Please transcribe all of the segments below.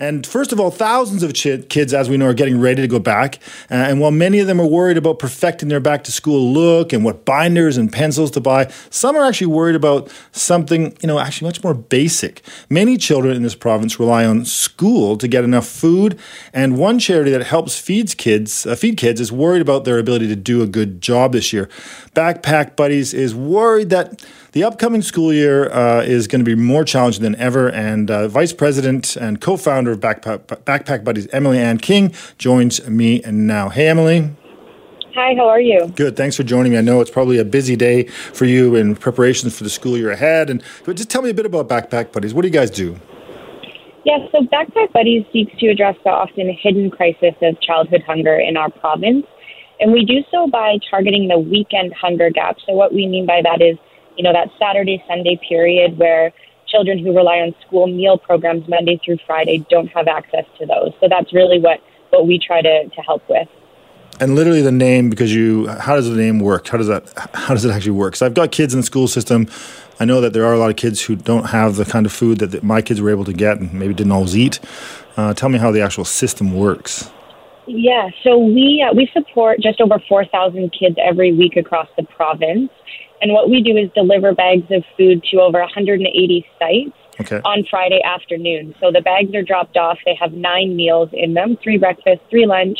And first of all, thousands of ch- kids, as we know, are getting ready to go back. Uh, and while many of them are worried about perfecting their back to school look and what binders and pencils to buy, some are actually worried about something, you know, actually much more basic. Many children in this province rely on school to get enough food. And one charity that helps feeds kids, uh, feed kids is worried about their ability to do a good job this year. Backpack Buddies is worried that the upcoming school year uh, is going to be more challenging than ever, and uh, Vice President and co-founder of Backpack, Backpack Buddies, Emily Ann King, joins me now. Hey, Emily. Hi, how are you? Good. Thanks for joining me. I know it's probably a busy day for you in preparations for the school year ahead. And just tell me a bit about Backpack Buddies. What do you guys do? Yes, so Backpack Buddies seeks to address the often hidden crisis of childhood hunger in our province. And we do so by targeting the weekend hunger gap. So, what we mean by that is you know, that Saturday, Sunday period where children who rely on school meal programs Monday through Friday don't have access to those. So that's really what, what we try to, to help with. And literally the name, because you, how does the name work? How does that, how does it actually work? So I've got kids in the school system. I know that there are a lot of kids who don't have the kind of food that my kids were able to get and maybe didn't always eat. Uh, tell me how the actual system works. Yeah, so we uh, we support just over 4,000 kids every week across the province. And what we do is deliver bags of food to over 180 sites okay. on Friday afternoon. So the bags are dropped off. They have nine meals in them three breakfast, three lunch,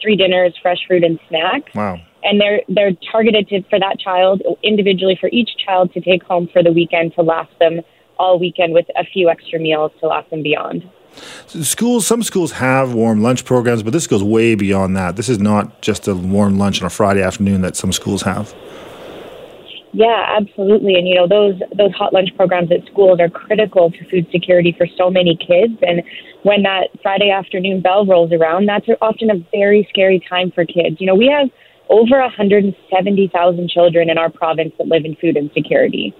three dinners, fresh fruit, and snacks. Wow. And they're, they're targeted to, for that child, individually for each child to take home for the weekend to last them all weekend with a few extra meals to last them beyond. Schools, some schools have warm lunch programs, but this goes way beyond that. This is not just a warm lunch on a Friday afternoon that some schools have. Yeah, absolutely. And you know, those those hot lunch programs at schools are critical to food security for so many kids. And when that Friday afternoon bell rolls around, that's often a very scary time for kids. You know, we have over 170,000 children in our province that live in food insecurity.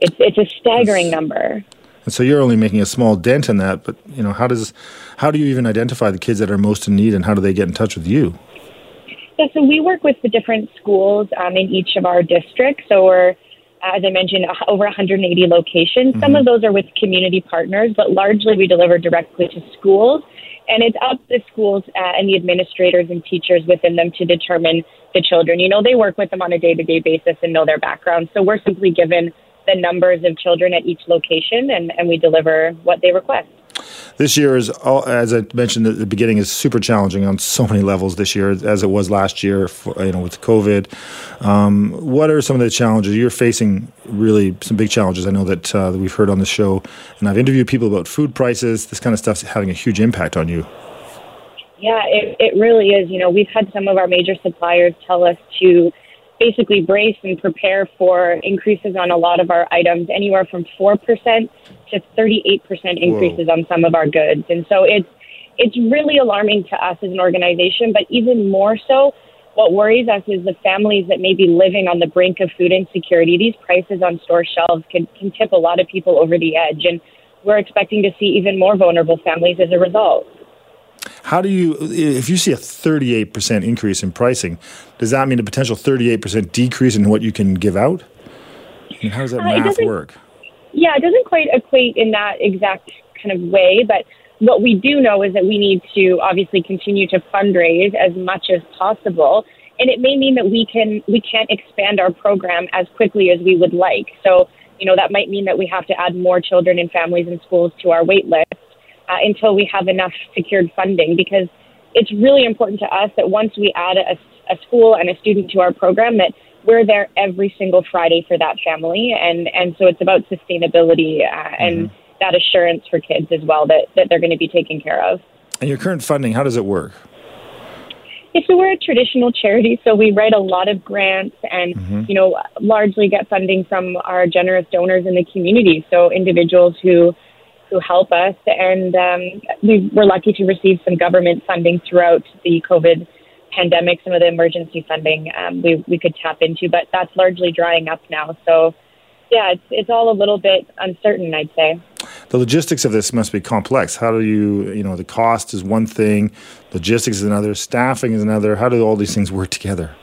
It's it's a staggering number. And so you're only making a small dent in that, but you know, how does how do you even identify the kids that are most in need and how do they get in touch with you? Yeah, so we work with the different schools um, in each of our districts. So we're, as I mentioned, over 180 locations. Mm-hmm. Some of those are with community partners, but largely we deliver directly to schools. And it's up to schools uh, and the administrators and teachers within them to determine the children. You know, they work with them on a day to day basis and know their background. So we're simply given the numbers of children at each location and, and we deliver what they request. This year is, as I mentioned at the beginning, is super challenging on so many levels this year, as it was last year. For, you know, with COVID, um, what are some of the challenges you're facing? Really, some big challenges. I know that, uh, we've heard on the show, and I've interviewed people about food prices. This kind of stuff's having a huge impact on you. Yeah, it, it really is. You know, we've had some of our major suppliers tell us to basically brace and prepare for increases on a lot of our items, anywhere from 4% to 38% increases Whoa. on some of our goods. And so it's, it's really alarming to us as an organization, but even more so, what worries us is the families that may be living on the brink of food insecurity. These prices on store shelves can, can tip a lot of people over the edge, and we're expecting to see even more vulnerable families as a result. How do you, if you see a 38% increase in pricing, does that mean a potential 38% decrease in what you can give out? I mean, how does that uh, math work? Yeah, it doesn't quite equate in that exact kind of way, but what we do know is that we need to obviously continue to fundraise as much as possible and it may mean that we can we can't expand our program as quickly as we would like so you know that might mean that we have to add more children and families and schools to our wait list uh, until we have enough secured funding because it's really important to us that once we add a, a school and a student to our program that we're there every single Friday for that family and and so it's about sustainability uh, and mm-hmm. that assurance for kids as well that that they're going to be taken care of. And your current funding, how does it work? Yeah, so we're a traditional charity, so we write a lot of grants and, mm-hmm. you know, largely get funding from our generous donors in the community. So individuals who who help us. And um, we were lucky to receive some government funding throughout the COVID pandemic, some of the emergency funding um, we, we could tap into, but that's largely drying up now. So, yeah, it's, it's all a little bit uncertain, I'd say. The logistics of this must be complex. How do you, you know, the cost is one thing, logistics is another, staffing is another. How do all these things work together?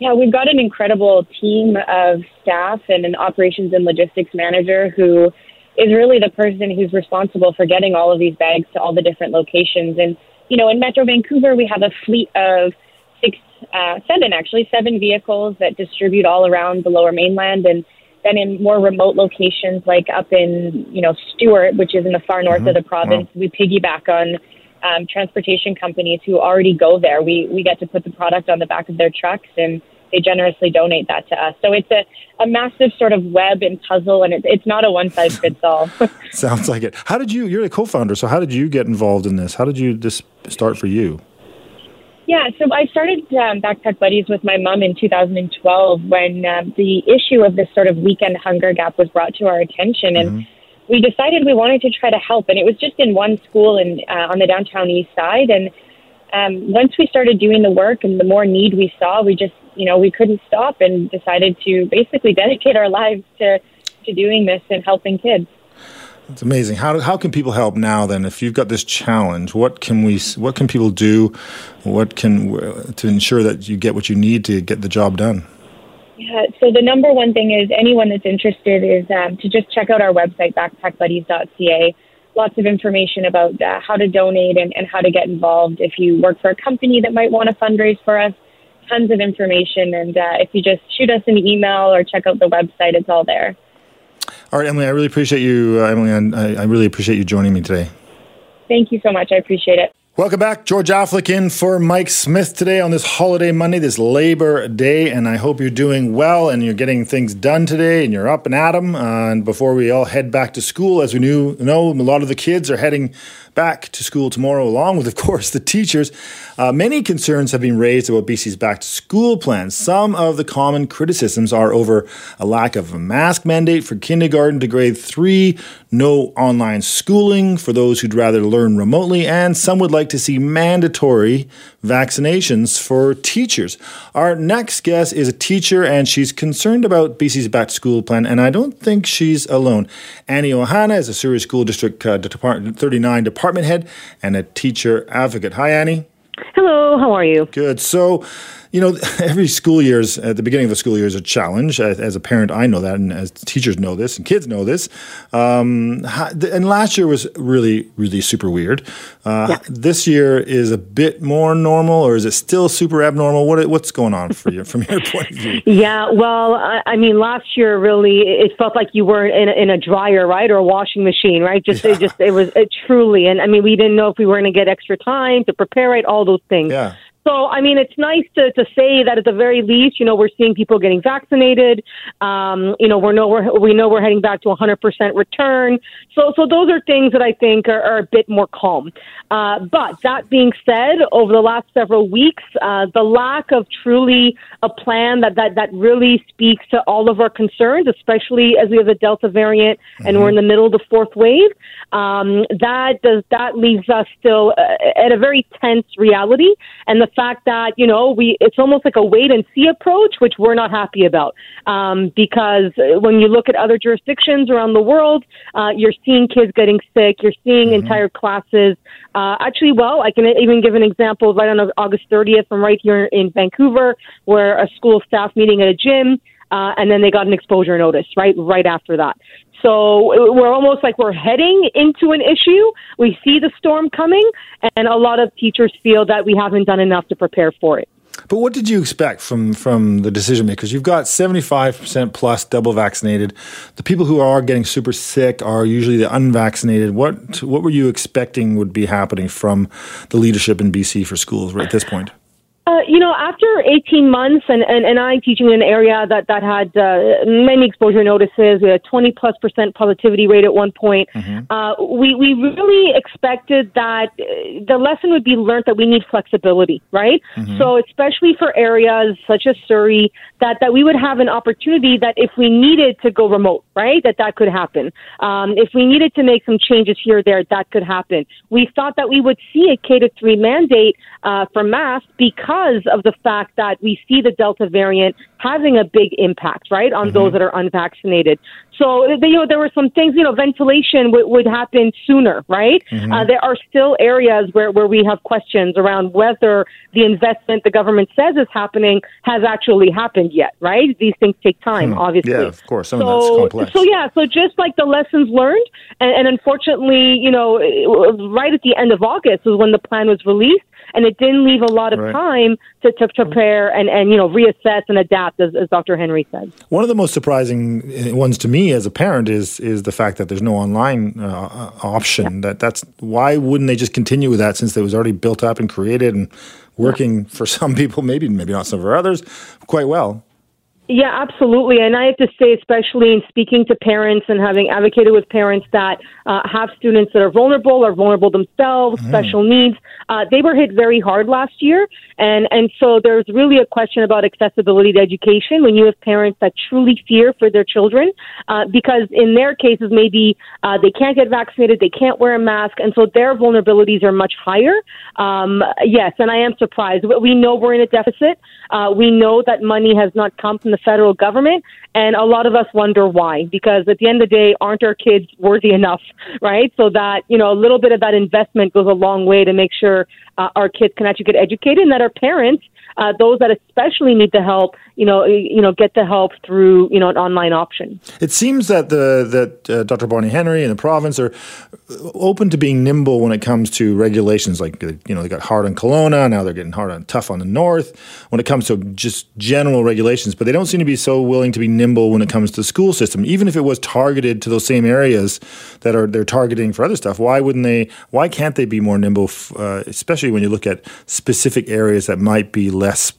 Yeah, we've got an incredible team of staff and an operations and logistics manager who is really the person who's responsible for getting all of these bags to all the different locations. And, you know, in Metro Vancouver, we have a fleet of six, uh, seven actually, seven vehicles that distribute all around the lower mainland. And then in more remote locations, like up in, you know, Stewart, which is in the far north mm-hmm. of the province, wow. we piggyback on um, transportation companies who already go there. We, we get to put the product on the back of their trucks and they generously donate that to us. So it's a, a massive sort of web and puzzle, and it, it's not a one size fits all. Sounds like it. How did you? You're the co-founder, so how did you get involved in this? How did you this start for you? Yeah, so I started um, Backpack Buddies with my mom in 2012 when um, the issue of this sort of weekend hunger gap was brought to our attention, and mm-hmm. we decided we wanted to try to help. And it was just in one school in uh, on the downtown east side, and um, once we started doing the work and the more need we saw, we just you know, we couldn't stop and decided to basically dedicate our lives to, to doing this and helping kids. It's amazing. How, how can people help now then? If you've got this challenge, what can we, what can people do? What can, to ensure that you get what you need to get the job done? Yeah, so the number one thing is anyone that's interested is um, to just check out our website, backpackbuddies.ca. Lots of information about uh, how to donate and, and how to get involved. If you work for a company that might want to fundraise for us, tons of information. And uh, if you just shoot us an email or check out the website, it's all there. All right, Emily, I really appreciate you, uh, Emily, and I, I really appreciate you joining me today. Thank you so much. I appreciate it. Welcome back. George Affleck in for Mike Smith today on this holiday Monday, this Labor Day, and I hope you're doing well and you're getting things done today and you're up and at them. Uh, and before we all head back to school, as we knew, know, a lot of the kids are heading back to school tomorrow, along with, of course, the teachers. Uh, many concerns have been raised about BC's back to school plans. Some of the common criticisms are over a lack of a mask mandate for kindergarten to grade three, no online schooling for those who'd rather learn remotely, and some would like to see mandatory vaccinations for teachers. Our next guest is a teacher, and she's concerned about BC's back to school plan, and I don't think she's alone. Annie Ohana is a Surrey School District uh, Department 39 department head and a teacher advocate. Hi, Annie. Hello, how are you? Good. So, you know, every school year is at the beginning of the school year is a challenge. As, a parent, I know that, and as teachers know this, and kids know this. Um, and last year was really, really super weird. Uh, yeah. This year is a bit more normal, or is it still super abnormal? What what's going on for you from your point of view? Yeah, well, I, I mean, last year really it felt like you were in a, in a dryer, right, or a washing machine, right? Just yeah. it just it was it truly, and I mean, we didn't know if we were going to get extra time to prepare, right, all those things. Yeah. So, I mean, it's nice to, to say that at the very least, you know, we're seeing people getting vaccinated. Um, you know, we're know we're, we know we're heading back to 100% return. So, so those are things that I think are, are a bit more calm. Uh, but that being said, over the last several weeks, uh, the lack of truly a plan that, that, that really speaks to all of our concerns, especially as we have the Delta variant mm-hmm. and we're in the middle of the fourth wave, um, that does that leaves us still uh, at a very tense reality. And the fact that you know we it's almost like a wait and see approach, which we're not happy about um, because when you look at other jurisdictions around the world, uh, you're seeing kids getting sick, you're seeing mm-hmm. entire classes. Uh, actually, well, I can even give an example right on August 30th from right here in Vancouver, where a school staff meeting at a gym. Uh, and then they got an exposure notice right right after that. So we're almost like we're heading into an issue. We see the storm coming, and a lot of teachers feel that we haven't done enough to prepare for it. But what did you expect from from the decision makers? You've got seventy five percent plus double vaccinated. The people who are getting super sick are usually the unvaccinated. What what were you expecting would be happening from the leadership in BC for schools right at this point? Uh, you know, after 18 months, and, and, and I teaching in an area that, that had uh, many exposure notices, we had a 20 plus percent positivity rate at one point. Mm-hmm. Uh, we, we really expected that uh, the lesson would be learned that we need flexibility, right? Mm-hmm. So, especially for areas such as Surrey, that, that we would have an opportunity that if we needed to go remote, right, that that could happen. Um, if we needed to make some changes here or there, that could happen. We thought that we would see a K to three mandate uh, for masks because because of the fact that we see the Delta variant having a big impact, right, on mm-hmm. those that are unvaccinated. So, you know, there were some things, you know, ventilation w- would happen sooner, right? Mm-hmm. Uh, there are still areas where, where we have questions around whether the investment the government says is happening has actually happened yet, right? These things take time, hmm. obviously. Yeah, of course. Some so, of that's complex. So, yeah, so just like the lessons learned, and, and unfortunately, you know, right at the end of August was when the plan was released and it didn't leave a lot of right. time to, to prepare and, and you know reassess and adapt, as, as Dr. Henry said. One of the most surprising ones to me as a parent is is the fact that there's no online uh, option. Yeah. That that's why wouldn't they just continue with that since it was already built up and created and working yeah. for some people, maybe maybe not some for others, quite well. Yeah, absolutely. And I have to say, especially in speaking to parents and having advocated with parents that uh, have students that are vulnerable or vulnerable themselves, mm. special needs, uh, they were hit very hard last year. And, and so there's really a question about accessibility to education when you have parents that truly fear for their children, uh, because in their cases, maybe uh, they can't get vaccinated, they can't wear a mask, and so their vulnerabilities are much higher. Um, yes, and I am surprised. We know we're in a deficit. Uh, we know that money has not come from the federal government, and a lot of us wonder why. Because at the end of the day, aren't our kids worthy enough, right? So that you know a little bit of that investment goes a long way to make sure uh, our kids can actually get educated, and that our parents uh, those that especially need the help, you know, you know, get the help through you know an online option. It seems that the that uh, Dr. Bonnie Henry and the province are open to being nimble when it comes to regulations. Like you know, they got hard on Kelowna, now they're getting hard on tough on the north. When it comes to just general regulations, but they don't seem to be so willing to be nimble when it comes to the school system. Even if it was targeted to those same areas that are they're targeting for other stuff, why wouldn't they? Why can't they be more nimble? Uh, especially when you look at specific areas that might be less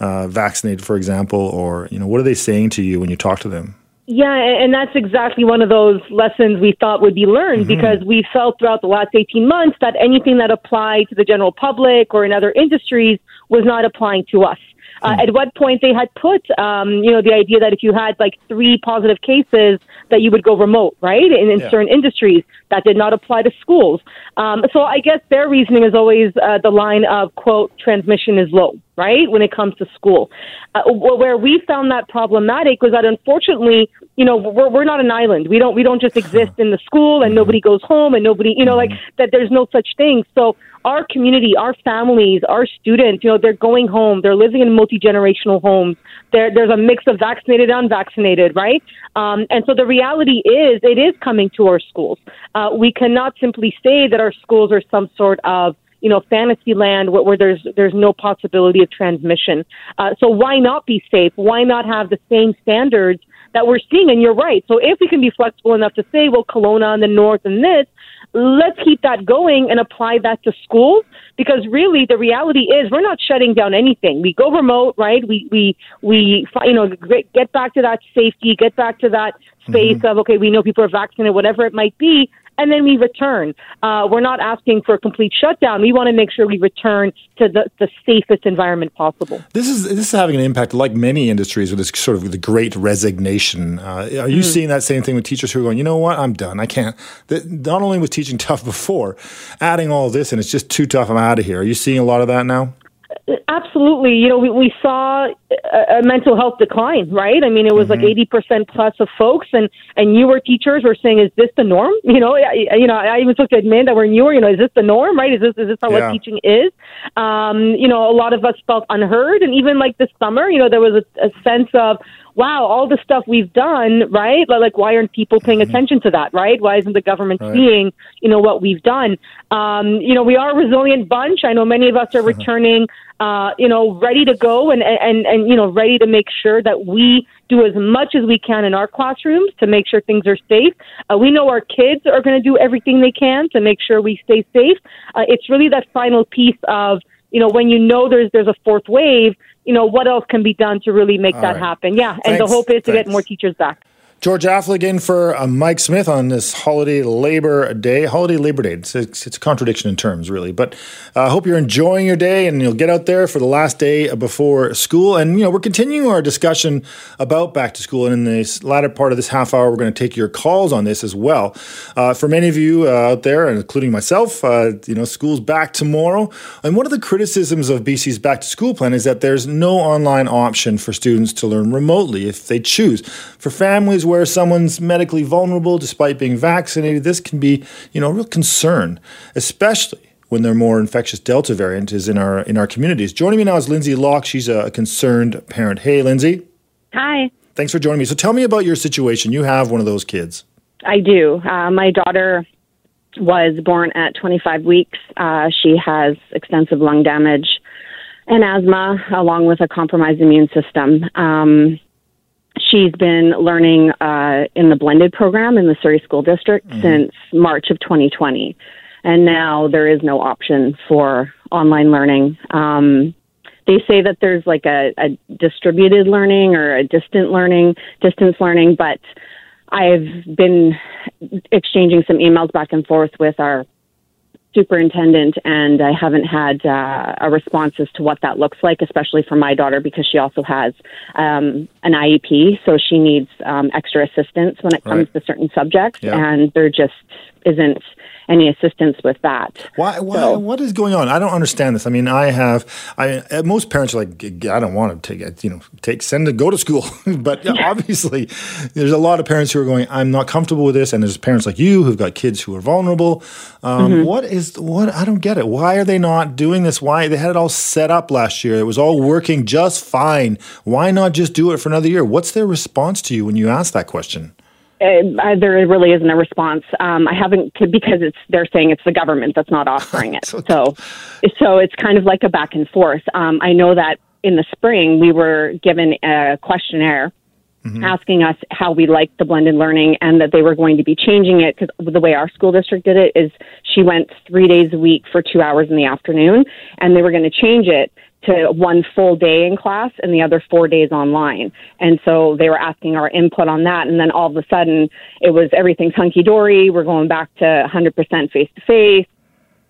uh, vaccinated, for example, or you know, what are they saying to you when you talk to them? Yeah, and that's exactly one of those lessons we thought would be learned mm-hmm. because we felt throughout the last 18 months that anything that applied to the general public or in other industries was not applying to us. Uh, hmm. at what point they had put, um, you know, the idea that if you had like three positive cases, that you would go remote, right? In, in yeah. certain industries, that did not apply to schools. Um, so I guess their reasoning is always uh, the line of quote transmission is low, right? When it comes to school, uh, where we found that problematic was that unfortunately, you know, we're we're not an island. We don't we don't just exist in the school and nobody goes home and nobody, you know, like that. There's no such thing. So our community, our families, our students, you know, they're going home. They're living in multi generational homes. There, there's a mix of vaccinated, unvaccinated, right? Um, and so the reality is, it is coming to our schools. Uh, we cannot simply say that our schools are some sort of you know, fantasy land where, where, there's there's no possibility of transmission. Uh, so why not be safe? Why not have the same standards that we're seeing? And you're right. So if we can be flexible enough to say, well, Kelowna and the North and this, let's keep that going and apply that to schools because really the reality is we're not shutting down anything. We go remote, right? We we we you know get back to that safety, get back to that space mm-hmm. of okay, we know people are vaccinated, whatever it might be, and then we return. Uh, we're not asking for a complete shutdown. We want to make sure we return to the, the safest environment possible. This is this is having an impact, like many industries, with this sort of the Great Resignation. Uh, are you mm. seeing that same thing with teachers who are going, you know what, I'm done. I can't. not only was teaching tough before, adding all this, and it's just too tough. I'm out of here. Are you seeing a lot of that now? Absolutely. You know, we, we saw a, a mental health decline, right? I mean, it was mm-hmm. like 80% plus of folks and, and newer teachers were saying, is this the norm? You know, I, you know, I even took to admit that we're newer, you know, is this the norm, right? Is this, is this how yeah. what teaching is? Um, you know, a lot of us felt unheard. And even like this summer, you know, there was a, a sense of, wow, all the stuff we've done, right? Like, why aren't people paying mm-hmm. attention to that, right? Why isn't the government right. seeing, you know, what we've done? Um, you know, we are a resilient bunch. I know many of us are mm-hmm. returning, uh, you know, ready to go and, and, and, you know, ready to make sure that we do as much as we can in our classrooms to make sure things are safe. Uh, we know our kids are going to do everything they can to make sure we stay safe. Uh, it's really that final piece of, you know, when you know there's there's a fourth wave, you know, what else can be done to really make All that right. happen? Yeah, and Thanks. the hope is to Thanks. get more teachers back. George Affleck in for uh, Mike Smith on this holiday Labor Day. Holiday Labor Day. It's, it's, it's a contradiction in terms, really. But uh, I uh, hope you're enjoying your day and you'll get out there for the last day before school. And, you know, we're continuing our discussion about back to school. And in this latter part of this half hour, we're going to take your calls on this as well. Uh, for many of you uh, out there, including myself, uh, you know, school's back tomorrow. And one of the criticisms of BC's back to school plan is that there's no online option for students to learn remotely if they choose. For families where someone's medically vulnerable despite being vaccinated, this can be, you know, a real concern, especially when their more infectious Delta variant is in our in our communities. Joining me now is Lindsay Locke. She's a concerned parent. Hey, Lindsay. Hi. Thanks for joining me. So tell me about your situation. You have one of those kids. I do. Uh, my daughter was born at 25 weeks. Uh, she has extensive lung damage and asthma, along with a compromised immune system. Um, She's been learning uh, in the blended program in the Surrey School District mm-hmm. since March of 2020. And now there is no option for online learning. Um, they say that there's like a, a distributed learning or a distant learning, distance learning, but I've been exchanging some emails back and forth with our superintendent, and I haven't had uh, a response as to what that looks like, especially for my daughter because she also has um, an IEP, so she needs um, extra assistance when it comes right. to certain subjects, yeah. and there just isn't any assistance with that. Why? Why? So, what is going on? I don't understand this. I mean, I have. I uh, most parents are like, I don't want to take. You know, take send to go to school. but obviously, there's a lot of parents who are going. I'm not comfortable with this, and there's parents like you who've got kids who are vulnerable. Um, mm-hmm. what is what? I don't get it. Why are they not doing this? Why they had it all set up last year? It was all working just fine. Why not just do it for another year? What's their response to you when you ask that question? Uh, there really isn't a response. Um, I haven't because it's they're saying it's the government that's not offering it. so, so it's kind of like a back and forth. Um, I know that in the spring we were given a questionnaire mm-hmm. asking us how we liked the blended learning and that they were going to be changing it because the way our school district did it is she went three days a week for two hours in the afternoon, and they were going to change it to one full day in class and the other four days online. And so they were asking our input on that. And then all of a sudden it was everything's hunky dory. We're going back to 100% face to face.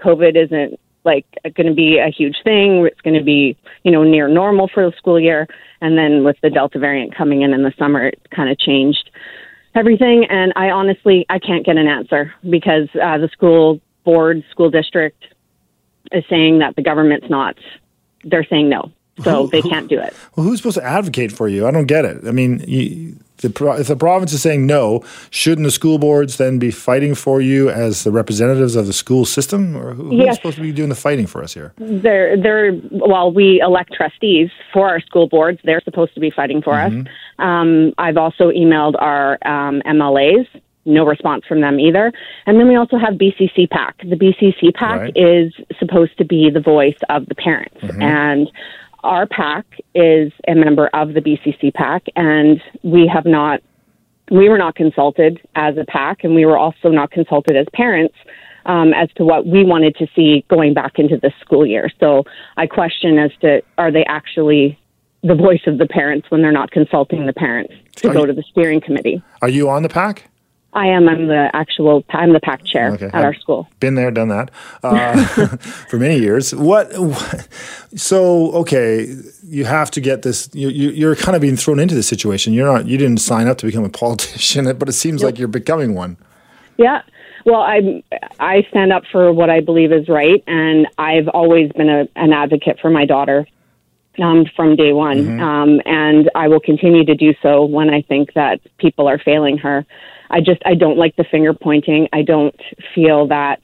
COVID isn't like going to be a huge thing. It's going to be, you know, near normal for the school year. And then with the Delta variant coming in in the summer, it kind of changed everything. And I honestly, I can't get an answer because uh, the school board, school district is saying that the government's not they're saying no. So who, they can't do it. Well, who's supposed to advocate for you? I don't get it. I mean, you, the, if the province is saying no, shouldn't the school boards then be fighting for you as the representatives of the school system, or who, who's yes. supposed to be doing the fighting for us here? They're they're well, we elect trustees for our school boards. They're supposed to be fighting for mm-hmm. us. Um, I've also emailed our um, MLAs no response from them either. And then we also have BCCPAC. The BCCPAC right. is supposed to be the voice of the parents. Mm-hmm. And our PAC is a member of the BCCPAC, and we have not, we were not consulted as a PAC, and we were also not consulted as parents. Um, as to what we wanted to see going back into the school year. So I question as to are they actually the voice of the parents when they're not consulting the parents to are go you, to the steering committee. Are you on the PAC? I am. I'm the actual. I'm the PAC chair okay. at I've our school. Been there, done that uh, for many years. What? So okay, you have to get this. You, you, are kind of being thrown into this situation. You're not. You didn't sign up to become a politician, but it seems yep. like you're becoming one. Yeah. Well, I I stand up for what I believe is right, and I've always been a, an advocate for my daughter um, from day one, mm-hmm. um, and I will continue to do so when I think that people are failing her. I just I don't like the finger pointing. I don't feel that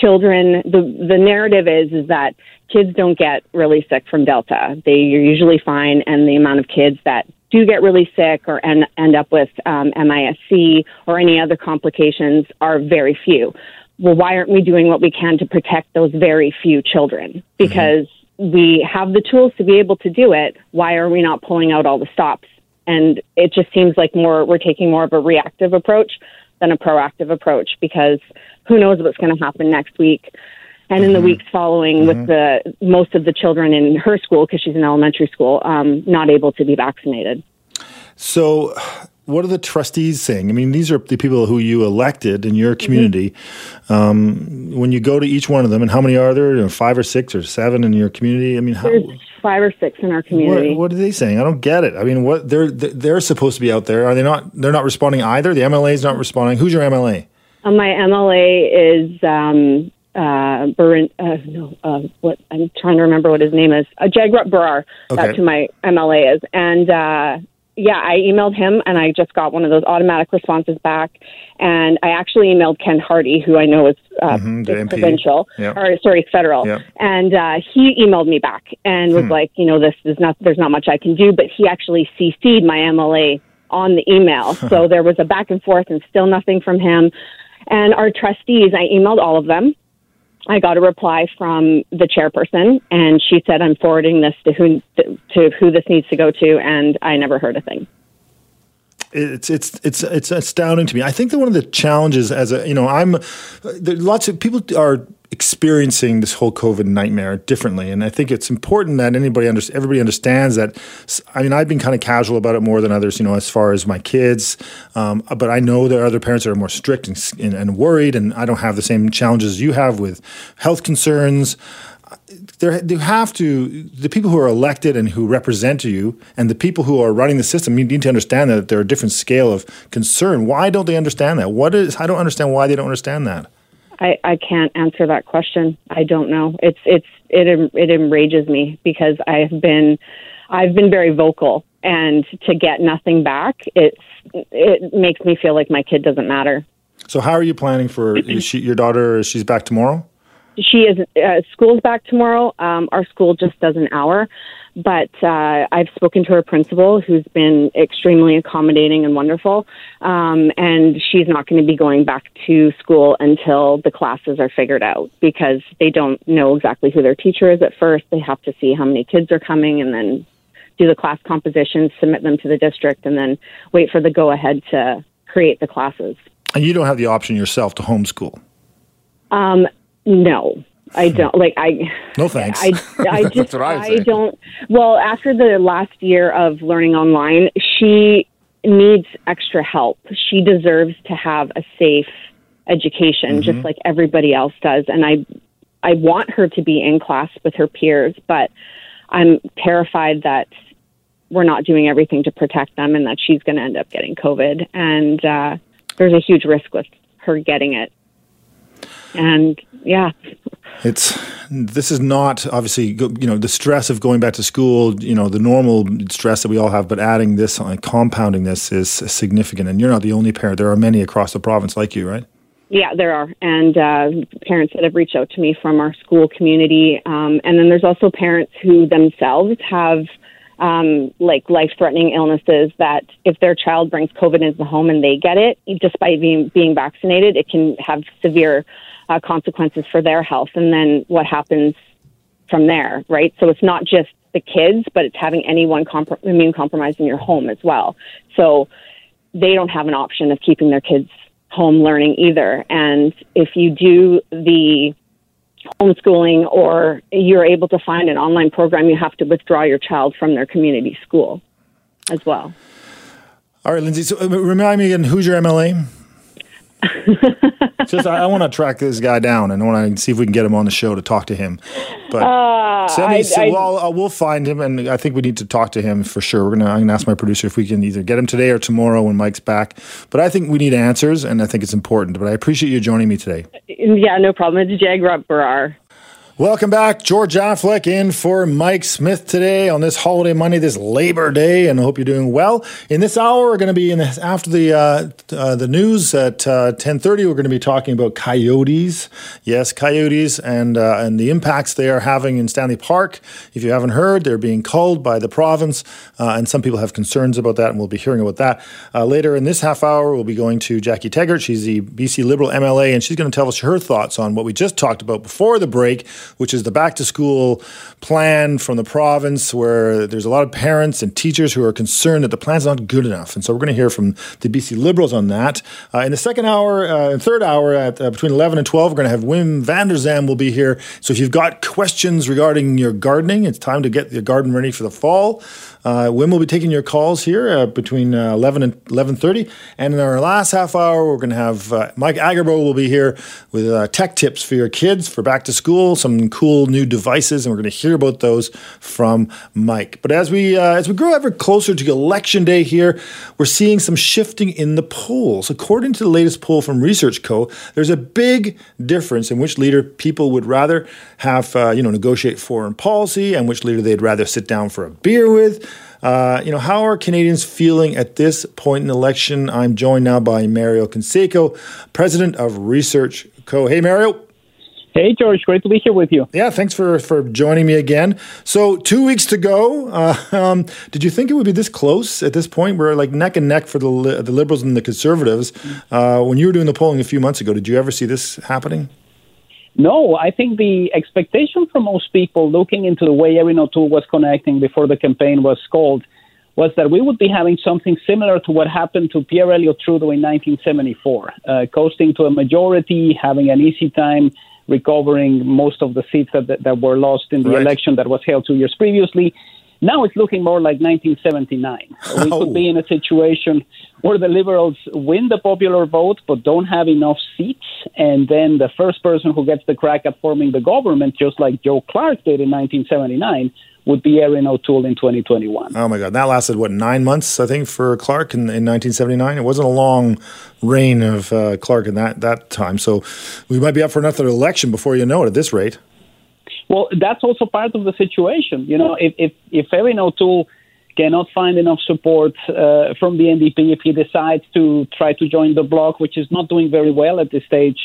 children the the narrative is is that kids don't get really sick from delta they are usually fine and the amount of kids that do get really sick or end, end up with um, MIS-C or any other complications are very few well why aren't we doing what we can to protect those very few children mm-hmm. because mm-hmm. we have the tools to be able to do it why are we not pulling out all the stops and it just seems like more we're taking more of a reactive approach than a proactive approach because who knows what's going to happen next week and in mm-hmm. the weeks following mm-hmm. with the most of the children in her school because she's in elementary school um, not able to be vaccinated so what are the trustees saying? I mean, these are the people who you elected in your mm-hmm. community. Mm-hmm. Um, when you go to each one of them, and how many are there? You know, five or six or seven in your community? I mean, how, there's five or six in our community. What, what, are they saying? I don't get it. I mean, what they're they're supposed to be out there. Are they not? They're not responding either. The MLA is not responding. Who's your MLA? Uh, my MLA is um, uh, Burin, uh, no, uh, what I'm trying to remember what his name is. Uh, Jagrup Brar. Okay. That's who my MLA is, and uh, yeah, I emailed him and I just got one of those automatic responses back. And I actually emailed Ken Hardie, who I know is, uh, mm-hmm, provincial, yep. or sorry, federal. Yep. And uh, he emailed me back and was hmm. like, you know, this is not, there's not much I can do. But he actually CC'd my MLA on the email. so there was a back and forth and still nothing from him. And our trustees, I emailed all of them I got a reply from the chairperson, and she said, "I'm forwarding this to who to who this needs to go to," and I never heard a thing. It's it's it's it's astounding to me. I think that one of the challenges, as a you know, I'm there, lots of people are experiencing this whole COVID nightmare differently. And I think it's important that anybody under, everybody understands that. I mean, I've been kind of casual about it more than others, you know, as far as my kids. Um, but I know there are other parents that are more strict and, and, and worried, and I don't have the same challenges you have with health concerns there you have to the people who are elected and who represent you and the people who are running the system you need to understand that there are a different scale of concern why don't they understand that what is i don't understand why they don't understand that I, I can't answer that question. I don't know. It's it's it it enrages me because I've been I've been very vocal and to get nothing back it's it makes me feel like my kid doesn't matter. So how are you planning for she, your daughter she's back tomorrow? She is uh, school's back tomorrow. Um, our school just does an hour. But uh, I've spoken to her principal, who's been extremely accommodating and wonderful. Um, and she's not going to be going back to school until the classes are figured out because they don't know exactly who their teacher is at first. They have to see how many kids are coming and then do the class compositions, submit them to the district, and then wait for the go ahead to create the classes. And you don't have the option yourself to homeschool? Um, no. I don't like I. No thanks. I, I just I, I don't. Well, after the last year of learning online, she needs extra help. She deserves to have a safe education, mm-hmm. just like everybody else does. And I, I want her to be in class with her peers, but I'm terrified that we're not doing everything to protect them, and that she's going to end up getting COVID. And uh, there's a huge risk with her getting it. And yeah. It's this is not obviously you know the stress of going back to school you know the normal stress that we all have but adding this like compounding this is significant. And you're not the only parent. There are many across the province like you right? Yeah there are. And uh, parents that have reached out to me from our school community um, and then there's also parents who themselves have um, like life threatening illnesses that if their child brings COVID into the home and they get it, despite being, being vaccinated, it can have severe uh, consequences for their health. And then what happens from there, right? So it's not just the kids, but it's having anyone comp- immune compromised in your home as well. So they don't have an option of keeping their kids home learning either. And if you do the homeschooling or you're able to find an online program, you have to withdraw your child from their community school as well. All right, Lindsay. So uh, remind me again, who's your MLA? Just I, I want to track this guy down and I want to see if we can get him on the show to talk to him. But uh, send me, I, so, well, I, we'll find him, and I think we need to talk to him for sure. We're gonna I'm gonna ask my producer if we can either get him today or tomorrow when Mike's back. But I think we need answers, and I think it's important. But I appreciate you joining me today. Yeah, no problem. It's Jagrup Brar. Welcome back. George Affleck in for Mike Smith today on this holiday Monday, this Labor Day, and I hope you're doing well. In this hour, we're going to be in the, after the uh, uh, the news at uh, 10:30. We're going to be talking about coyotes. Yes, coyotes and uh, and the impacts they are having in Stanley Park. If you haven't heard, they're being culled by the province, uh, and some people have concerns about that, and we'll be hearing about that uh, later in this half hour. We'll be going to Jackie Tegart. She's the BC Liberal MLA, and she's going to tell us her thoughts on what we just talked about before the break which is the back to school plan from the province, where there's a lot of parents and teachers who are concerned that the plan's not good enough. And so we're going to hear from the BC Liberals on that. Uh, in the second hour uh, and third hour, at uh, between 11 and 12, we're going to have Wim Vander Zalm will be here. So if you've got questions regarding your gardening, it's time to get your garden ready for the fall. Uh, Wim will be taking your calls here uh, between uh, 11 and 11.30. And in our last half hour, we're going to have uh, Mike Agerbo will be here with uh, tech tips for your kids for back to school, some cool new devices, and we're going to hear about those from Mike. But as we uh, as we grow ever closer to election day here, we're seeing some shifting in the polls. According to the latest poll from Research Co., there's a big difference in which leader people would rather have, you know, negotiate foreign policy and which leader they'd rather sit down for a beer with. Uh, you know, how are Canadians feeling at this point in the election? I'm joined now by Mario Canseco, president of Research Co. Hey, Mario. Hey, George. Great to be here with you. Yeah, thanks for, for joining me again. So, two weeks to go. Uh, um, did you think it would be this close at this point? We're like neck and neck for the, the Liberals and the Conservatives. Uh, when you were doing the polling a few months ago, did you ever see this happening? No, I think the expectation for most people looking into the way Erin O'Toole was connecting before the campaign was called was that we would be having something similar to what happened to Pierre Elliott Trudeau in 1974, uh, coasting to a majority, having an easy time recovering most of the seats that, that, were lost in the right. election that was held two years previously. Now it's looking more like 1979. We oh. could be in a situation where the Liberals win the popular vote but don't have enough seats, and then the first person who gets the crack at forming the government, just like Joe Clark did in 1979, would be Erin O'Toole in 2021. Oh my God, that lasted what nine months, I think, for Clark in, in 1979. It wasn't a long reign of uh, Clark in that that time, so we might be up for another election before you know it. At this rate. Well, that's also part of the situation. You know, if if if Erin O'Toole cannot find enough support uh, from the NDP, if he decides to try to join the bloc, which is not doing very well at this stage,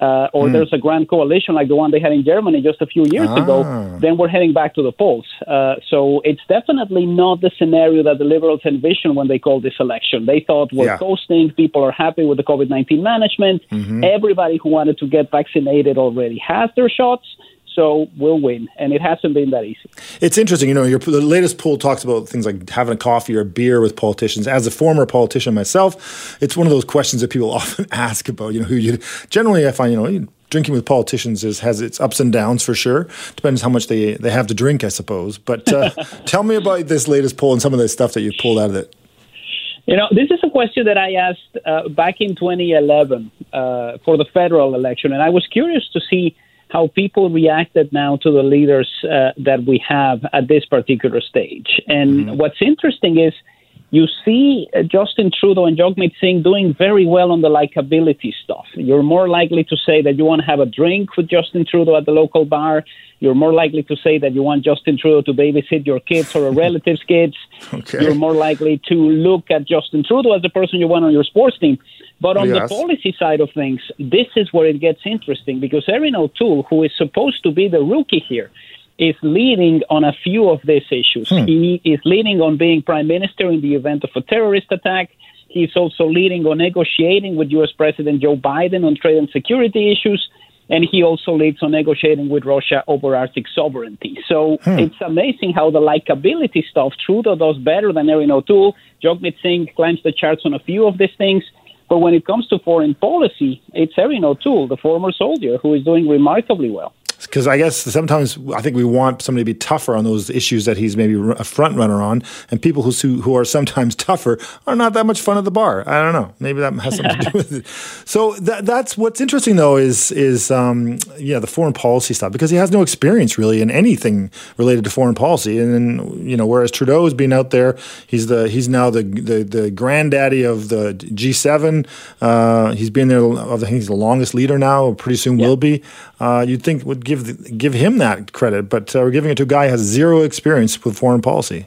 uh, or mm. there's a grand coalition like the one they had in Germany just a few years ah. ago, then we're heading back to the polls. Uh, so it's definitely not the scenario that the Liberals envisioned when they called this election. They thought we're yeah. coasting, people are happy with the COVID 19 management, mm-hmm. everybody who wanted to get vaccinated already has their shots so we'll win. And it hasn't been that easy. It's interesting. You know, your, the latest poll talks about things like having a coffee or a beer with politicians. As a former politician myself, it's one of those questions that people often ask about, you know, who you generally I find, you know, drinking with politicians is has its ups and downs for sure. Depends how much they, they have to drink, I suppose. But uh, tell me about this latest poll and some of the stuff that you pulled out of it. You know, this is a question that I asked uh, back in 2011 uh, for the federal election, and I was curious to see how people reacted now to the leaders uh, that we have at this particular stage. And mm-hmm. what's interesting is you see uh, Justin Trudeau and Jagmeet Singh doing very well on the likability stuff. You're more likely to say that you want to have a drink with Justin Trudeau at the local bar. You're more likely to say that you want Justin Trudeau to babysit your kids or a relative's kids. Okay. You're more likely to look at Justin Trudeau as the person you want on your sports team. But on yes. the policy side of things, this is where it gets interesting because Erin O'Toole, who is supposed to be the rookie here, is leading on a few of these issues. Hmm. He is leading on being prime minister in the event of a terrorist attack. He's also leading on negotiating with U.S. President Joe Biden on trade and security issues. And he also leads on negotiating with Russia over Arctic sovereignty. So hmm. it's amazing how the likability stuff, Trudeau does better than Erin O'Toole. Jagmeet Singh climbs the charts on a few of these things. But when it comes to foreign policy, it's Erin O'Toole, the former soldier, who is doing remarkably well because I guess sometimes I think we want somebody to be tougher on those issues that he's maybe a front runner on, and people who who are sometimes tougher are not that much fun at the bar. I don't know. Maybe that has something to do with it. So that, that's what's interesting though is is um, yeah the foreign policy stuff because he has no experience really in anything related to foreign policy, and then you know whereas Trudeau has been out there, he's the he's now the the, the granddaddy of the G7. Uh, he's been there. I think he's the longest leader now. Pretty soon will be. Uh, you'd think would give the, give him that credit, but uh, we're giving it to a guy who has zero experience with foreign policy.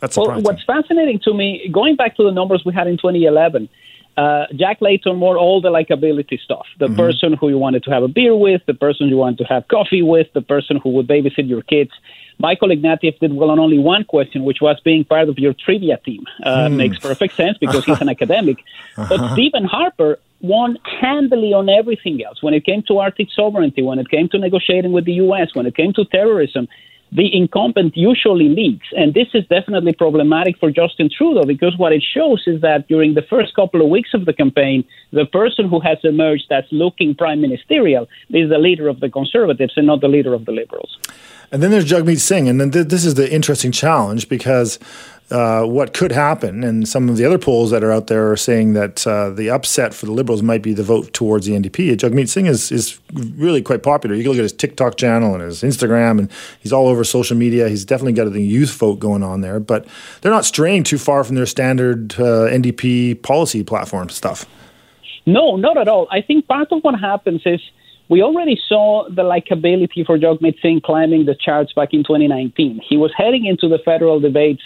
That's surprising. Well, what's fascinating to me, going back to the numbers we had in 2011, Uh, Jack Layton more all the likability stuff. The mm-hmm. person who you wanted to have a beer with, the person you wanted to have coffee with, the person who would babysit your kids. Michael Ignatieff did well on only one question, which was being part of your trivia team. Uh, hmm. Makes perfect sense because he's an academic. Uh-huh. But Stephen Harper won handily on everything else. When it came to Arctic sovereignty, when it came to negotiating with the U.S., when it came to terrorism, the incumbent usually leads. And this is definitely problematic for Justin Trudeau because what it shows is that during the first couple of weeks of the campaign, the person who has emerged as looking prime ministerial is the leader of the Conservatives and not the leader of the Liberals. And then there's Jagmeet Singh. And then th- this is the interesting challenge because uh, what could happen, and some of the other polls that are out there are saying that uh, the upset for the Liberals might be the vote towards the NDP. Jagmeet Singh is, is really quite popular. You can look at his TikTok channel and his Instagram, and he's all over social media. He's definitely got the youth vote going on there, but they're not straying too far from their standard uh, NDP policy platform stuff. No, not at all. I think part of what happens is we already saw the likability for Jagmeet Singh climbing the charts back in 2019. He was heading into the federal debates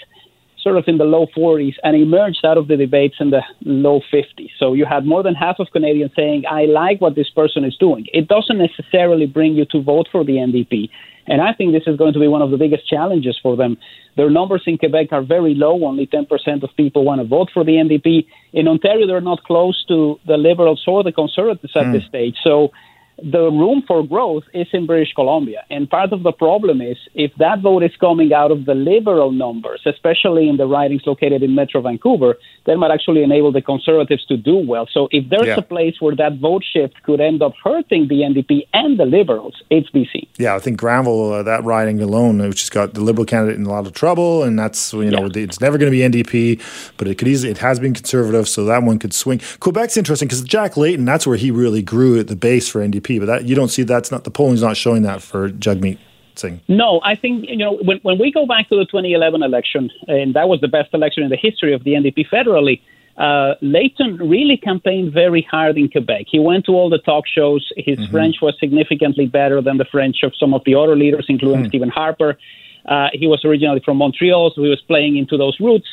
sort of in the low 40s and emerged out of the debates in the low 50s. So you had more than half of Canadians saying, I like what this person is doing. It doesn't necessarily bring you to vote for the NDP. And I think this is going to be one of the biggest challenges for them. Their numbers in Quebec are very low. Only 10% of people want to vote for the NDP. In Ontario, they're not close to the Liberals or the Conservatives at mm. this stage. So the room for growth is in British Columbia. And part of the problem is if that vote is coming out of the liberal numbers, especially in the ridings located in Metro Vancouver, that might actually enable the Conservatives to do well. So if there's yeah. a place where that vote shift could end up hurting the NDP and the Liberals, it's BC. Yeah, I think Granville, uh, that riding alone, which has got the Liberal candidate in a lot of trouble, and that's, you know, yeah. it's never going to be NDP, but it could easily, it has been Conservative, so that one could swing. Quebec's interesting because Jack Layton, that's where he really grew at the base for NDP but that you don't see that's not the polling's not showing that for Jagmeet. Singh. No, I think you know when when we go back to the 2011 election, and that was the best election in the history of the NDP federally. Uh, Layton really campaigned very hard in Quebec. He went to all the talk shows. His mm-hmm. French was significantly better than the French of some of the other leaders, including mm. Stephen Harper. Uh, he was originally from Montreal, so he was playing into those roots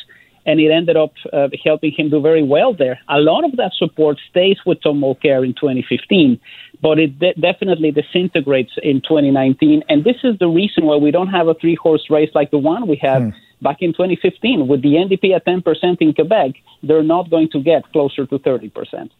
and it ended up uh, helping him do very well there. A lot of that support stays with Tom Mulcair in 2015, but it de- definitely disintegrates in 2019. And this is the reason why we don't have a three horse race like the one we had. Hmm. Back in 2015, with the NDP at 10% in Quebec, they're not going to get closer to 30%.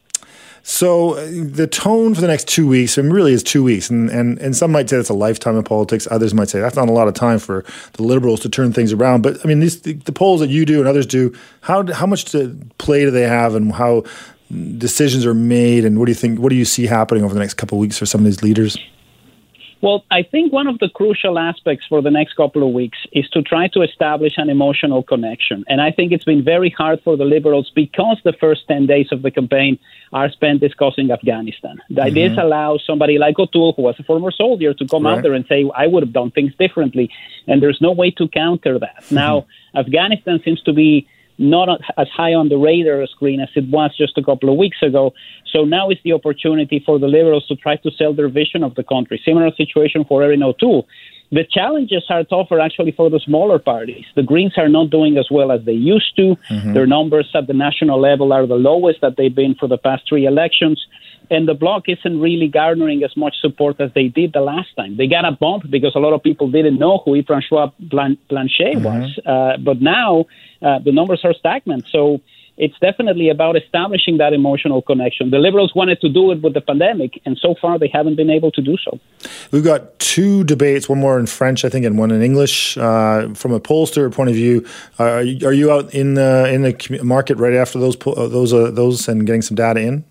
So uh, the tone for the next two weeks, and really is two weeks, and, and and some might say that's a lifetime of politics. Others might say that's not a lot of time for the Liberals to turn things around. But I mean, these the, the polls that you do and others do, how how much to play do they have, and how decisions are made, and what do you think? What do you see happening over the next couple of weeks for some of these leaders? Well, I think one of the crucial aspects for the next couple of weeks is to try to establish an emotional connection. And I think it's been very hard for the Liberals because the first 10 days of the campaign are spent discussing Afghanistan. Mm-hmm. This allows somebody like O'Toole, who was a former soldier, to come right. out there and say, I would have done things differently. And there's no way to counter that. Mm-hmm. Now, Afghanistan seems to be not as high on the radar screen as it was just a couple of weeks ago. So now is the opportunity for the Liberals to try to sell their vision of the country. Similar situation for Erin O'Toole. The challenges are tougher actually for the smaller parties. The Greens are not doing as well as they used to. Mm-hmm. Their numbers at the national level are the lowest that they've been for the past three elections. And the bloc isn't really garnering as much support as they did the last time. They got a bump because a lot of people didn't know who Yves-François Blanchet mm-hmm. was. Uh, but now uh, the numbers are stagnant. So it's definitely about establishing that emotional connection. The Liberals wanted to do it with the pandemic, and so far they haven't been able to do so. We've got two debates, one more in French, I think, and one in English. Uh, from a pollster point of view, uh, are, you, are, you, out in the in the market right after those uh, those uh, those and getting some data in?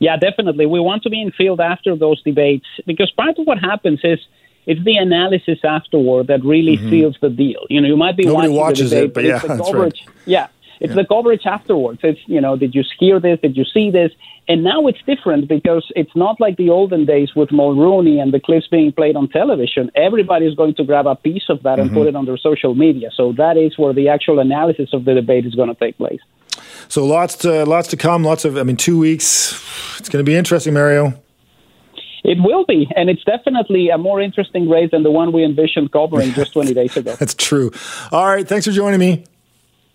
Yeah, definitely. We want to be in field after those debates because part of what happens is it's the analysis afterward that really mm-hmm. seals the deal. You know, you might be Nobody watching watches the debate, it, but, yeah, the coverage. Right. Yeah, it's yeah. the coverage afterwards. It's you know, did you hear this? Did you see this? And now it's different because it's not like the olden days with Mulroney and the clips being played on television. Everybody is going to grab a piece of that mm-hmm. and put it on their social media. So that is where the actual analysis of the debate is going to take place. So lots to lots to come. Lots of I mean, two weeks. It's going to be interesting, Mario. It will be, and it's definitely a more interesting race than the one we envisioned covering just 20 days ago. That's true. All right, thanks for joining me.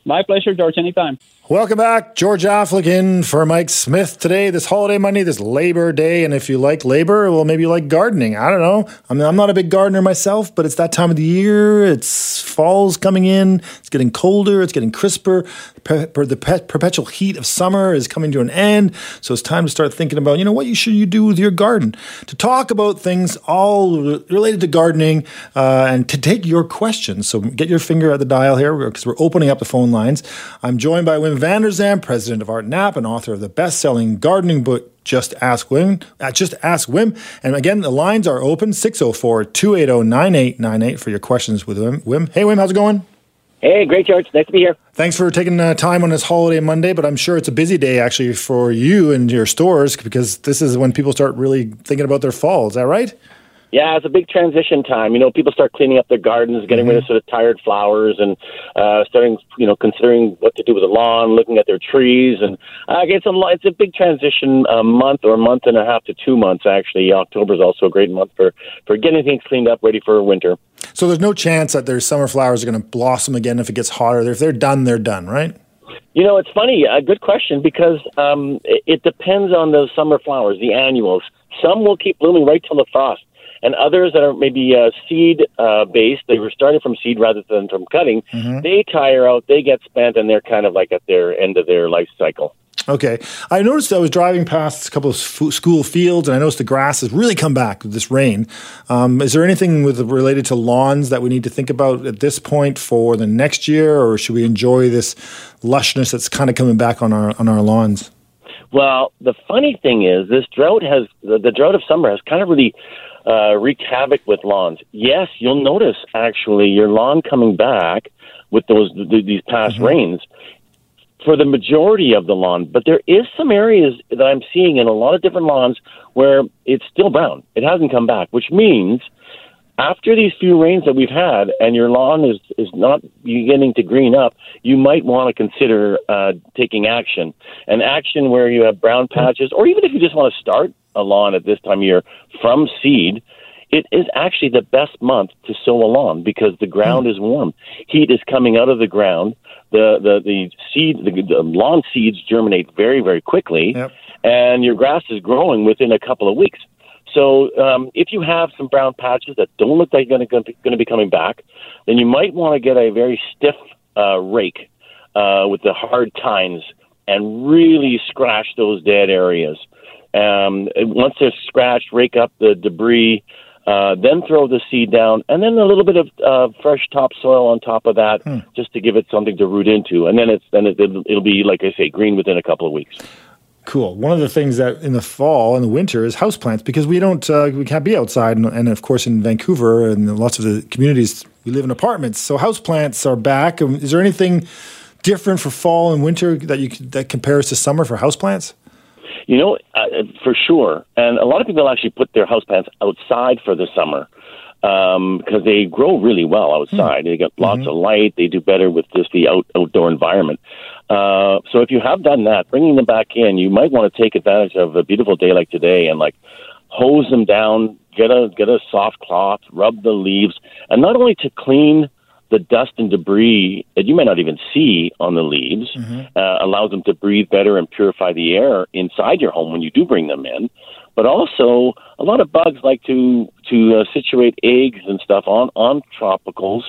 My pleasure, George. Anytime. Welcome back. George Affleck in for Mike Smith today. This holiday Monday, this Labor Day. And if you like labor, well, maybe you like gardening. I don't know. I mean, I'm not a big gardener myself, but it's that time of the year. It's fall's coming in. It's getting colder. It's getting crisper. The perpetual heat of summer is coming to an end. So it's time to start thinking about, you know, what you should you do with your garden. To talk about things all related to gardening uh, and to take your questions. So get your finger at the dial here because we're opening up the phone lines. I'm joined by Vander Zalm, president of Art Knapp and author of the best-selling gardening book just Ask Wim. Uh, just Ask Wim. And again, the lines are open 604 280 9898 for your questions with Wim. Wim. Hey, Wim, how's it going? Hey, great, George. Nice to be here. Thanks for taking uh, time on this holiday Monday, but I'm sure it's a busy day actually for you and your stores because this is when people start really thinking about their fall. Is that right? Yeah, it's a big transition time. You know, people start cleaning up their gardens, getting mm-hmm. rid of sort of tired flowers, and uh, starting, you know, considering what to do with the lawn, looking at their trees, and uh, it's a it's a big transition uh, month or a month and a half to two months. Actually, October is also a great month for for getting things cleaned up, ready for winter. So there's no chance that their summer flowers are going to blossom again if it gets hotter. If they're done, they're done, right? You know, it's funny. A good question because um, it, it depends on those summer flowers, the annuals. Some will keep blooming right till the frost and others that are maybe uh, seed uh, based, they were starting from seed rather than from cutting, mm-hmm. they tire out, they get spent, and they're kind of like at their end of their life cycle. Okay. I noticed I was driving past a couple of school fields and I noticed the grass has really come back with this rain. Um, is there anything with related to lawns that we need to think about at this point for the next year or should we enjoy this lushness that's kind of coming back on our on our lawns? Well, the funny thing is this drought has the, the drought of summer has kind of really uh, wreak havoc with lawns. Yes, you'll notice actually your lawn coming back with those th- these past mm-hmm. rains for the majority of the lawn. But there is some areas that I'm seeing in a lot of different lawns where it's still brown. It hasn't come back, which means after these few rains that we've had and your lawn is, is not beginning to green up, you might want to consider uh, taking action. An action where you have brown patches, or even if you just want to start a lawn at this time of year from seed, it is actually the best month to sow a lawn because the ground is warm. Heat is coming out of the ground. The the the seed the, the lawn seeds germinate very very quickly, yep. and your grass is growing within a couple of weeks. So um, if you have some brown patches that don't look like they're going to be coming back, then you might want to get a very stiff uh, rake uh, with the hard tines and really scratch those dead areas. Um, once they're scratched, rake up the debris, uh, then throw the seed down, and then a little bit of uh, fresh topsoil on top of that, hmm. just to give it something to root into, and then it's then it, it'll be like I say, green within a couple of weeks. Cool. One of the things that in the fall and the winter is houseplants because we don't uh, we can't be outside and, and, of course in Vancouver and lots of the communities we live in apartments. So houseplants are back. Um, is there anything different for fall and winter that you that compares to summer for houseplants? You know, uh, for sure. And a lot of people actually put their houseplants outside for the summer because um, they grow really well outside. Mm. They get lots mm-hmm. of light. They do better with just the out, outdoor environment. Uh, so if you have done that, bringing them back in, you might want to take advantage of a beautiful day like today and like hose them down, get a get a soft cloth, rub the leaves, and not only to clean the dust and debris that you may not even see on the leaves mm-hmm. uh, allows them to breathe better and purify the air inside your home when you do bring them in. But also, a lot of bugs like to to uh, situate eggs and stuff on on tropicals,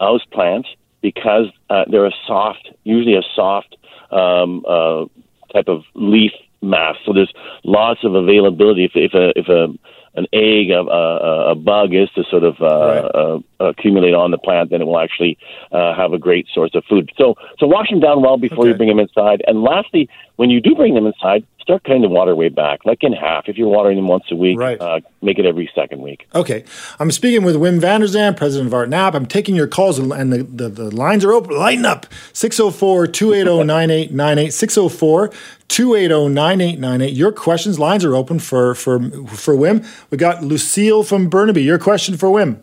house plants, because uh, they're a soft, usually a soft um, uh, type of leaf mass. So there's lots of availability. If, if a if a an egg, a, a, a bug is to sort of uh, right. uh, accumulate on the plant, then it will actually uh, have a great source of food. So, so wash them down well before okay. you bring them inside. And lastly, when you do bring them inside, start cutting the water way back, like in half. If you're watering them once a week, right. uh, make it every second week. Okay. I'm speaking with Wim Vander Zalm, president of Art Knapp. I'm taking your calls, and the, the, the lines are open. Lighten up 604 280 9898. 604 280 9898. Your questions, lines are open for, for, for Wim. We got Lucille from Burnaby. Your question for Wim.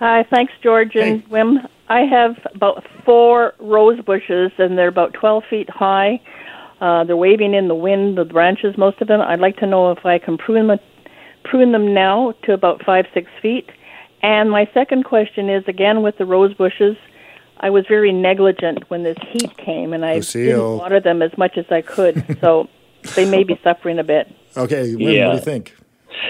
Hi, thanks, George and hey. Wim. I have about four rose bushes, and they're about 12 feet high. Uh, they're waving in the wind, the branches, most of them. I'd like to know if I can prune them, prune them now to about five, six feet. And my second question is again with the rose bushes. I was very negligent when this heat came, and I Lucille. didn't water them as much as I could. so they may be suffering a bit. Okay, Wim, yeah. what do you think?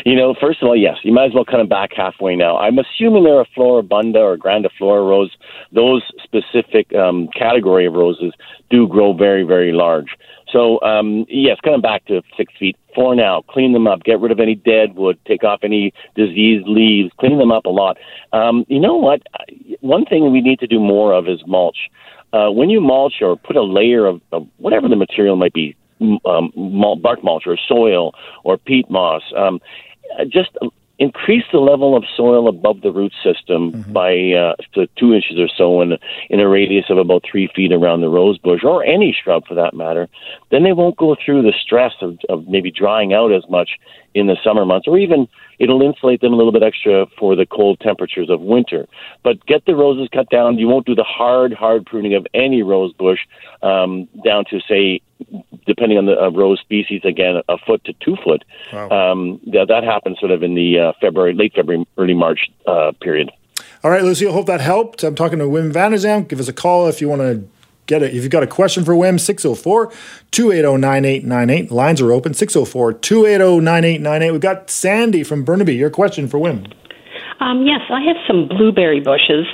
You know, first of all, yes, you might as well cut them back halfway now. I'm assuming they're a Floribunda or Grandiflora rose. Those specific um, category of roses do grow very, very large. So, um, yes, cut them back to six feet for now. Clean them up. Get rid of any dead wood. Take off any diseased leaves. Clean them up a lot. Um, you know what? One thing we need to do more of is mulch. Uh, when you mulch or put a layer of, of whatever the material might be, um, bark mulch or soil or peat moss. Um, just increase the level of soil above the root system mm-hmm. by uh, to two inches or so in, in a radius of about three feet around the rose bush or any shrub for that matter, then they won't go through the stress of, of maybe drying out as much in the summer months, or even it'll insulate them a little bit extra for the cold temperatures of winter. But get the roses cut down. You won't do the hard, hard pruning of any rose bush um, down to say depending on the uh, rose species, again, a foot to two foot. Wow. Um, that, that happens sort of in the uh, February, late February, early March uh, period. All right, Lucy, I hope that helped. I'm talking to Wim Vander Zalm. Give us a call if you want to get it. If you've got a question for Wim, 604 280 9898. Lines are open 604 280 9898. We've got Sandy from Burnaby. Your question for Wim. Um, yes, I have some blueberry bushes,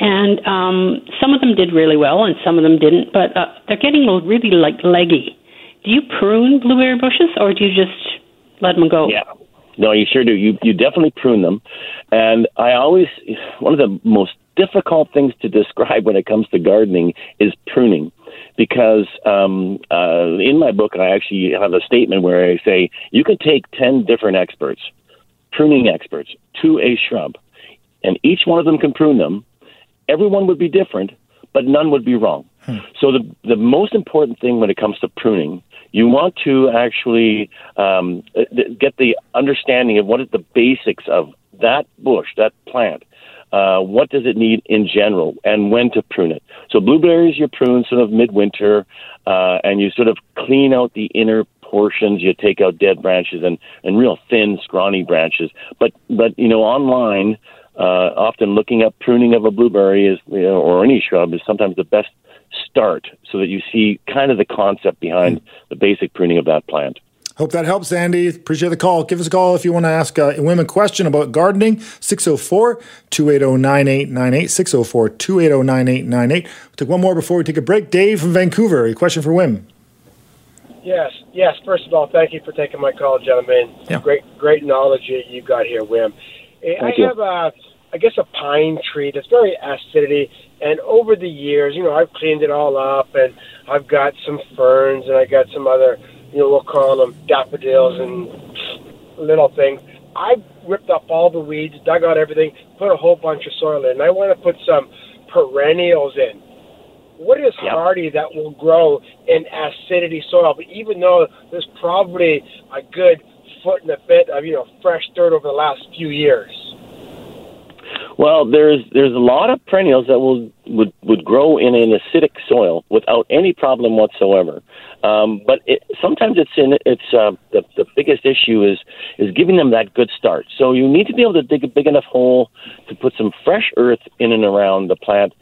and um, some of them did really well, and some of them didn't. But uh, they're getting really like leggy. Do you prune blueberry bushes, or do you just let them go? Yeah. No, you sure do. You you definitely prune them, and I always one of the most difficult things to describe when it comes to gardening is pruning, because um, uh, in my book I actually have a statement where I say you can take ten different experts pruning experts to a shrub, and each one of them can prune them, everyone would be different, but none would be wrong. Hmm. So the the most important thing when it comes to pruning, you want to actually um, get the understanding of what is the basics of that bush, that plant. Uh, what does it need in general, and when to prune it? So blueberries you prune sort of midwinter, uh, and you sort of clean out the inner portions. You take out dead branches and, and real thin, scrawny branches. But but you know, online, uh, often looking up pruning of a blueberry is you know, or any shrub is sometimes the best start, so that you see kind of the concept behind mm. the basic pruning of that plant. Hope that helps, Andy. Appreciate the call. Give us a call if you want to ask uh, a Wim question about gardening. 604 280 9898. 604 280 9898. We'll take one more before we take a break. Dave from Vancouver, a question for Wim. Yes, yes. First of all, thank you for taking my call, gentlemen. Yeah. Great, great knowledge you got here, Wim. Thank I you. have a, I guess, a pine tree that's very acidity, and over the years, you know, I've cleaned it all up, and I've got some ferns, and I got some other, you know, we'll call them daffodils and little things. I ripped up all the weeds, dug out everything, put a whole bunch of soil in, and I want to put some perennials in what is yep. hardy that will grow in acidity soil? But even though there's probably a good foot and a bit of you know fresh dirt over the last few years. Well, there's there's a lot of perennials that will would would grow in an acidic soil without any problem whatsoever. Um, but it, sometimes it's in it's uh, the the biggest issue is is giving them that good start. So you need to be able to dig a big enough hole to put some fresh earth in and around the plant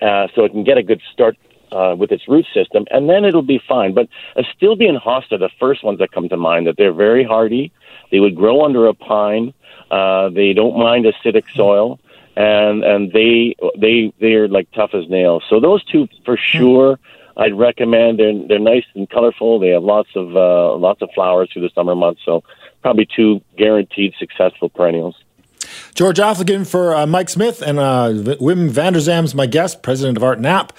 uh, so it can get a good start uh, with its root system, and then it'll be fine. But Astilbe and hosta, the first ones that come to mind, that they're very hardy. They would grow under a pine. Uh, they don't mind acidic soil, and and they they they're like tough as nails. So those two for sure. I'd recommend. They're they're nice and colorful. They have lots of uh, lots of flowers through the summer months. So probably two guaranteed successful perennials. George Affleck in for uh, Mike Smith and uh, Wim Vander Zalm's my guest, president of Art Knapp.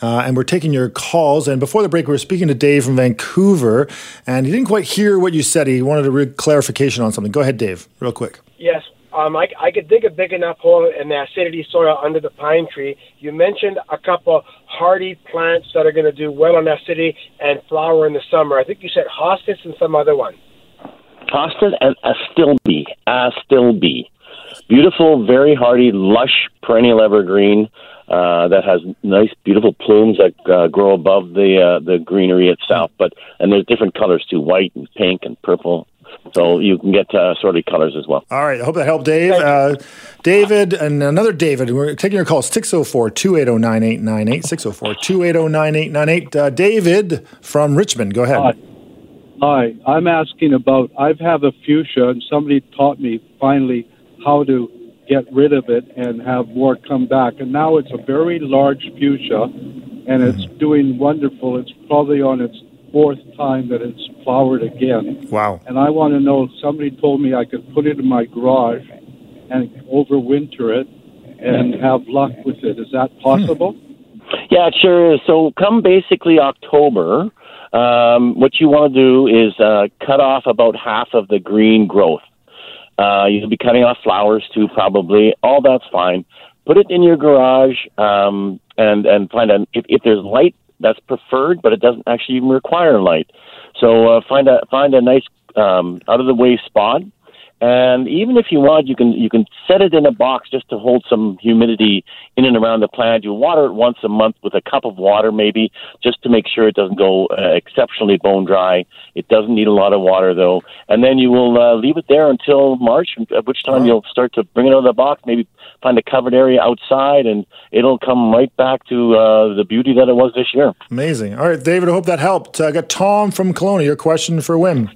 Uh, and we're taking your calls. And before the break, we were speaking to Dave from Vancouver, and he didn't quite hear what you said. He wanted a re- clarification on something. Go ahead, Dave, real quick. Yes. Um, I, I could dig a big enough hole in the acidity soil under the pine tree. You mentioned a couple hardy plants that are going to do well on acidity and flower in the summer. I think you said hostas and some other one. Hostas and astilbe. Astilbe beautiful, very hardy, lush perennial evergreen uh, that has nice, beautiful plumes that uh, grow above the uh, the greenery itself. But and there's different colors too, white and pink and purple. So you can get uh, assorted colors as well. All right. I hope that helped, Dave. Uh, David and another David. We're taking your call. 604 280 9898. 604 280 9898. Uh, David from Richmond. Go ahead. Hi. Hi. I'm asking about, I've had a fuchsia, and somebody taught me finally how to get rid of it and have more come back. And now it's a very large fuchsia, and it's mm-hmm. doing wonderful. It's probably on its fourth time that it's flowered again. Wow. And I want to know, somebody told me I could put it in my garage and overwinter it and have luck with it. Is that possible? Hmm. Yeah, it sure is. So come basically October, um, what you want to do is uh, cut off about half of the green growth. Uh, you'll be cutting off flowers too, probably. All that's fine. Put it in your garage um, and and find a if, if there's light that's preferred, but it doesn't actually even require light. So uh, find a find a nice um, out of the way spot and even if you want, you can you can set it in a box just to hold some humidity in and around the plant. You water it once a month with a cup of water, maybe, just to make sure it doesn't go uh, exceptionally bone dry. It doesn't need a lot of water though, and then you will uh, leave it there until March, at which time you'll start to bring it out of the box. Maybe find a covered area outside, and it'll come right back to uh, the beauty that it was this year. Amazing. All right, David. I hope that helped. I got Tom from Kelowna. Your question for Wim.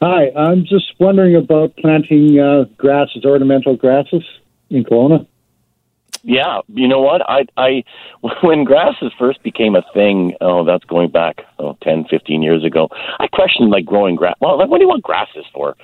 Hi, I'm just wondering about planting uh, grasses, ornamental grasses in Kelowna. Yeah, you know what? I, I, when grasses first became a thing, oh, that's going back oh, 10, 15 years ago. I questioned like growing grass. Well, like, what do you want grasses for?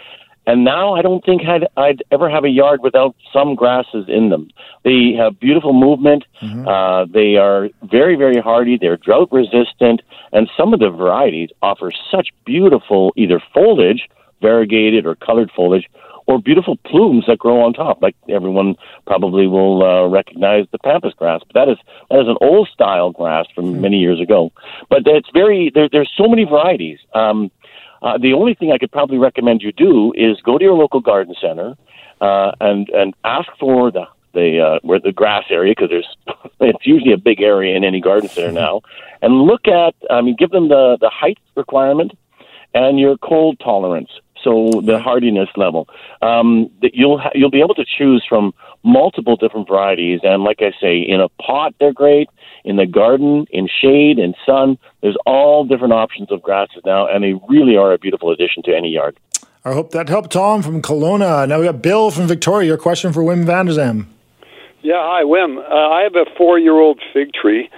And now I don't think I'd, I'd ever have a yard without some grasses in them. They have beautiful movement. Mm-hmm. Uh, they are very, very hardy. They're drought resistant. And some of the varieties offer such beautiful either foliage, variegated or colored foliage, or beautiful plumes that grow on top. Like everyone probably will uh, recognize the pampas grass, but that is that is an old style grass from mm-hmm. many years ago. But it's very there, there's so many varieties. Um, uh, the only thing I could probably recommend you do is go to your local garden center uh, and and ask for the the uh, where the grass area because there's it's usually a big area in any garden center now, and look at I mean give them the the height requirement and your cold tolerance. So the hardiness level, um, that you'll ha- you'll be able to choose from multiple different varieties, and like I say, in a pot they're great in the garden, in shade, in sun. There's all different options of grasses now, and they really are a beautiful addition to any yard. I hope that helped Tom from Kelowna. Now we got Bill from Victoria. Your question for Wim Vander Zalm. Yeah, hi, Wim. Uh, I have a four year old fig tree,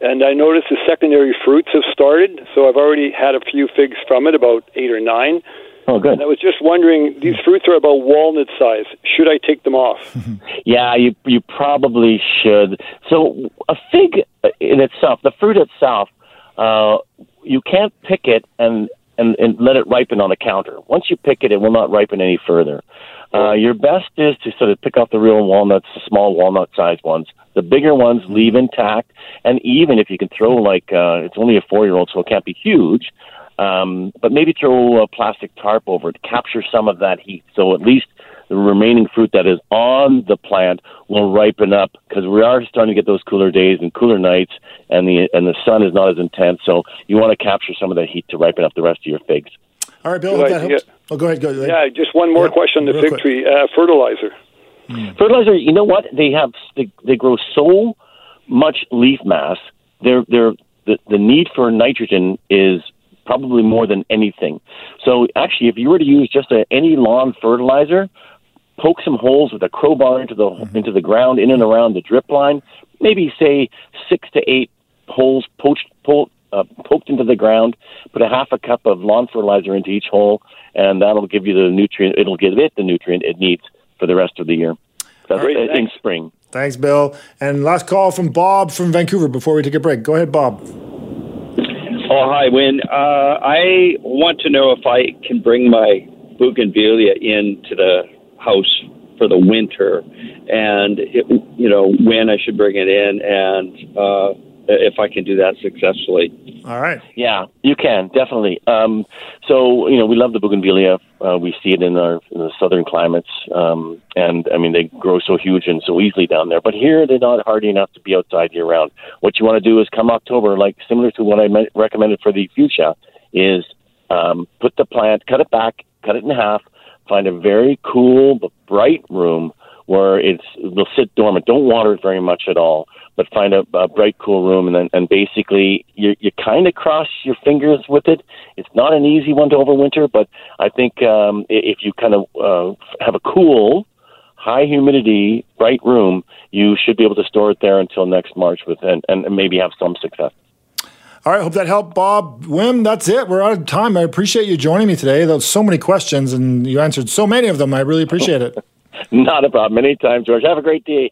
and I noticed the secondary fruits have started, so I've already had a few figs from it, about eight or nine. Oh, good. And I was just wondering, these fruits are about walnut size. Should I take them off? yeah, you you probably should. So a fig in itself, the fruit itself, uh, you can't pick it and, and and let it ripen on the counter. Once you pick it, it will not ripen any further. Uh, your best is to sort of pick off the real walnuts, the small walnut sized ones. The bigger ones leave intact, and even if you can throw like uh, it's only a four year old, so it can't be huge. Um, but maybe throw a plastic tarp over it, to capture some of that heat, so at least the remaining fruit that is on the plant will ripen up because we are starting to get those cooler days and cooler nights, and the and the sun is not as intense. So you want to capture some of that heat to ripen up the rest of your figs. All right, Bill. That helps. Oh, go ahead. Go ahead. Yeah, just one more yeah, question on the fig quick. tree. Uh, fertilizer. Mm. Fertilizer. You know what? They have they, they grow so much leaf mass. They're they're the, the need for nitrogen is probably more than anything. So actually, if you were to use just a, any lawn fertilizer, poke some holes with a crowbar into the mm-hmm. into the ground, in and around the drip line. Maybe say six to eight holes poached, po- uh, poked into the ground. Put a half a cup of lawn fertilizer into each hole, and that'll give you the nutrient. It'll give it the nutrient it needs for the rest of the year. That's Great, in spring. Thanks, Bill. And last call from Bob from Vancouver before we take a break. Go ahead, Bob. Oh, hi, Wim. Uh, I want to know if I can bring my bougainvillea into the house for the winter, and it, you know when I should bring it in, and uh, if I can do that successfully. All right. Yeah, you can definitely. Um, so you know, we love the bougainvillea. Uh, we see it in our in the southern climates, um, and I mean they grow so huge and so easily down there. But here they're not hardy enough to be outside year round. What you want to do is come October, like similar to what I me- recommended for the fuchsia, is Um, put the plant, cut it back, cut it in half, find a very cool but bright room where it's will sit dormant. Don't water it very much at all, but find a, a bright, cool room, and then and basically you you kind of cross your fingers with it. It's not an easy one to overwinter, but I think um, if you kind of uh, have a cool, high humidity, bright room, you should be able to store it there until next March with and, and maybe have some success. All right, hope that helped, Bob. Wim, that's it. We're out of time. I appreciate you joining me today. There was so many questions, and you answered so many of them. I really appreciate it. Not a problem. Anytime, George. Have a great day.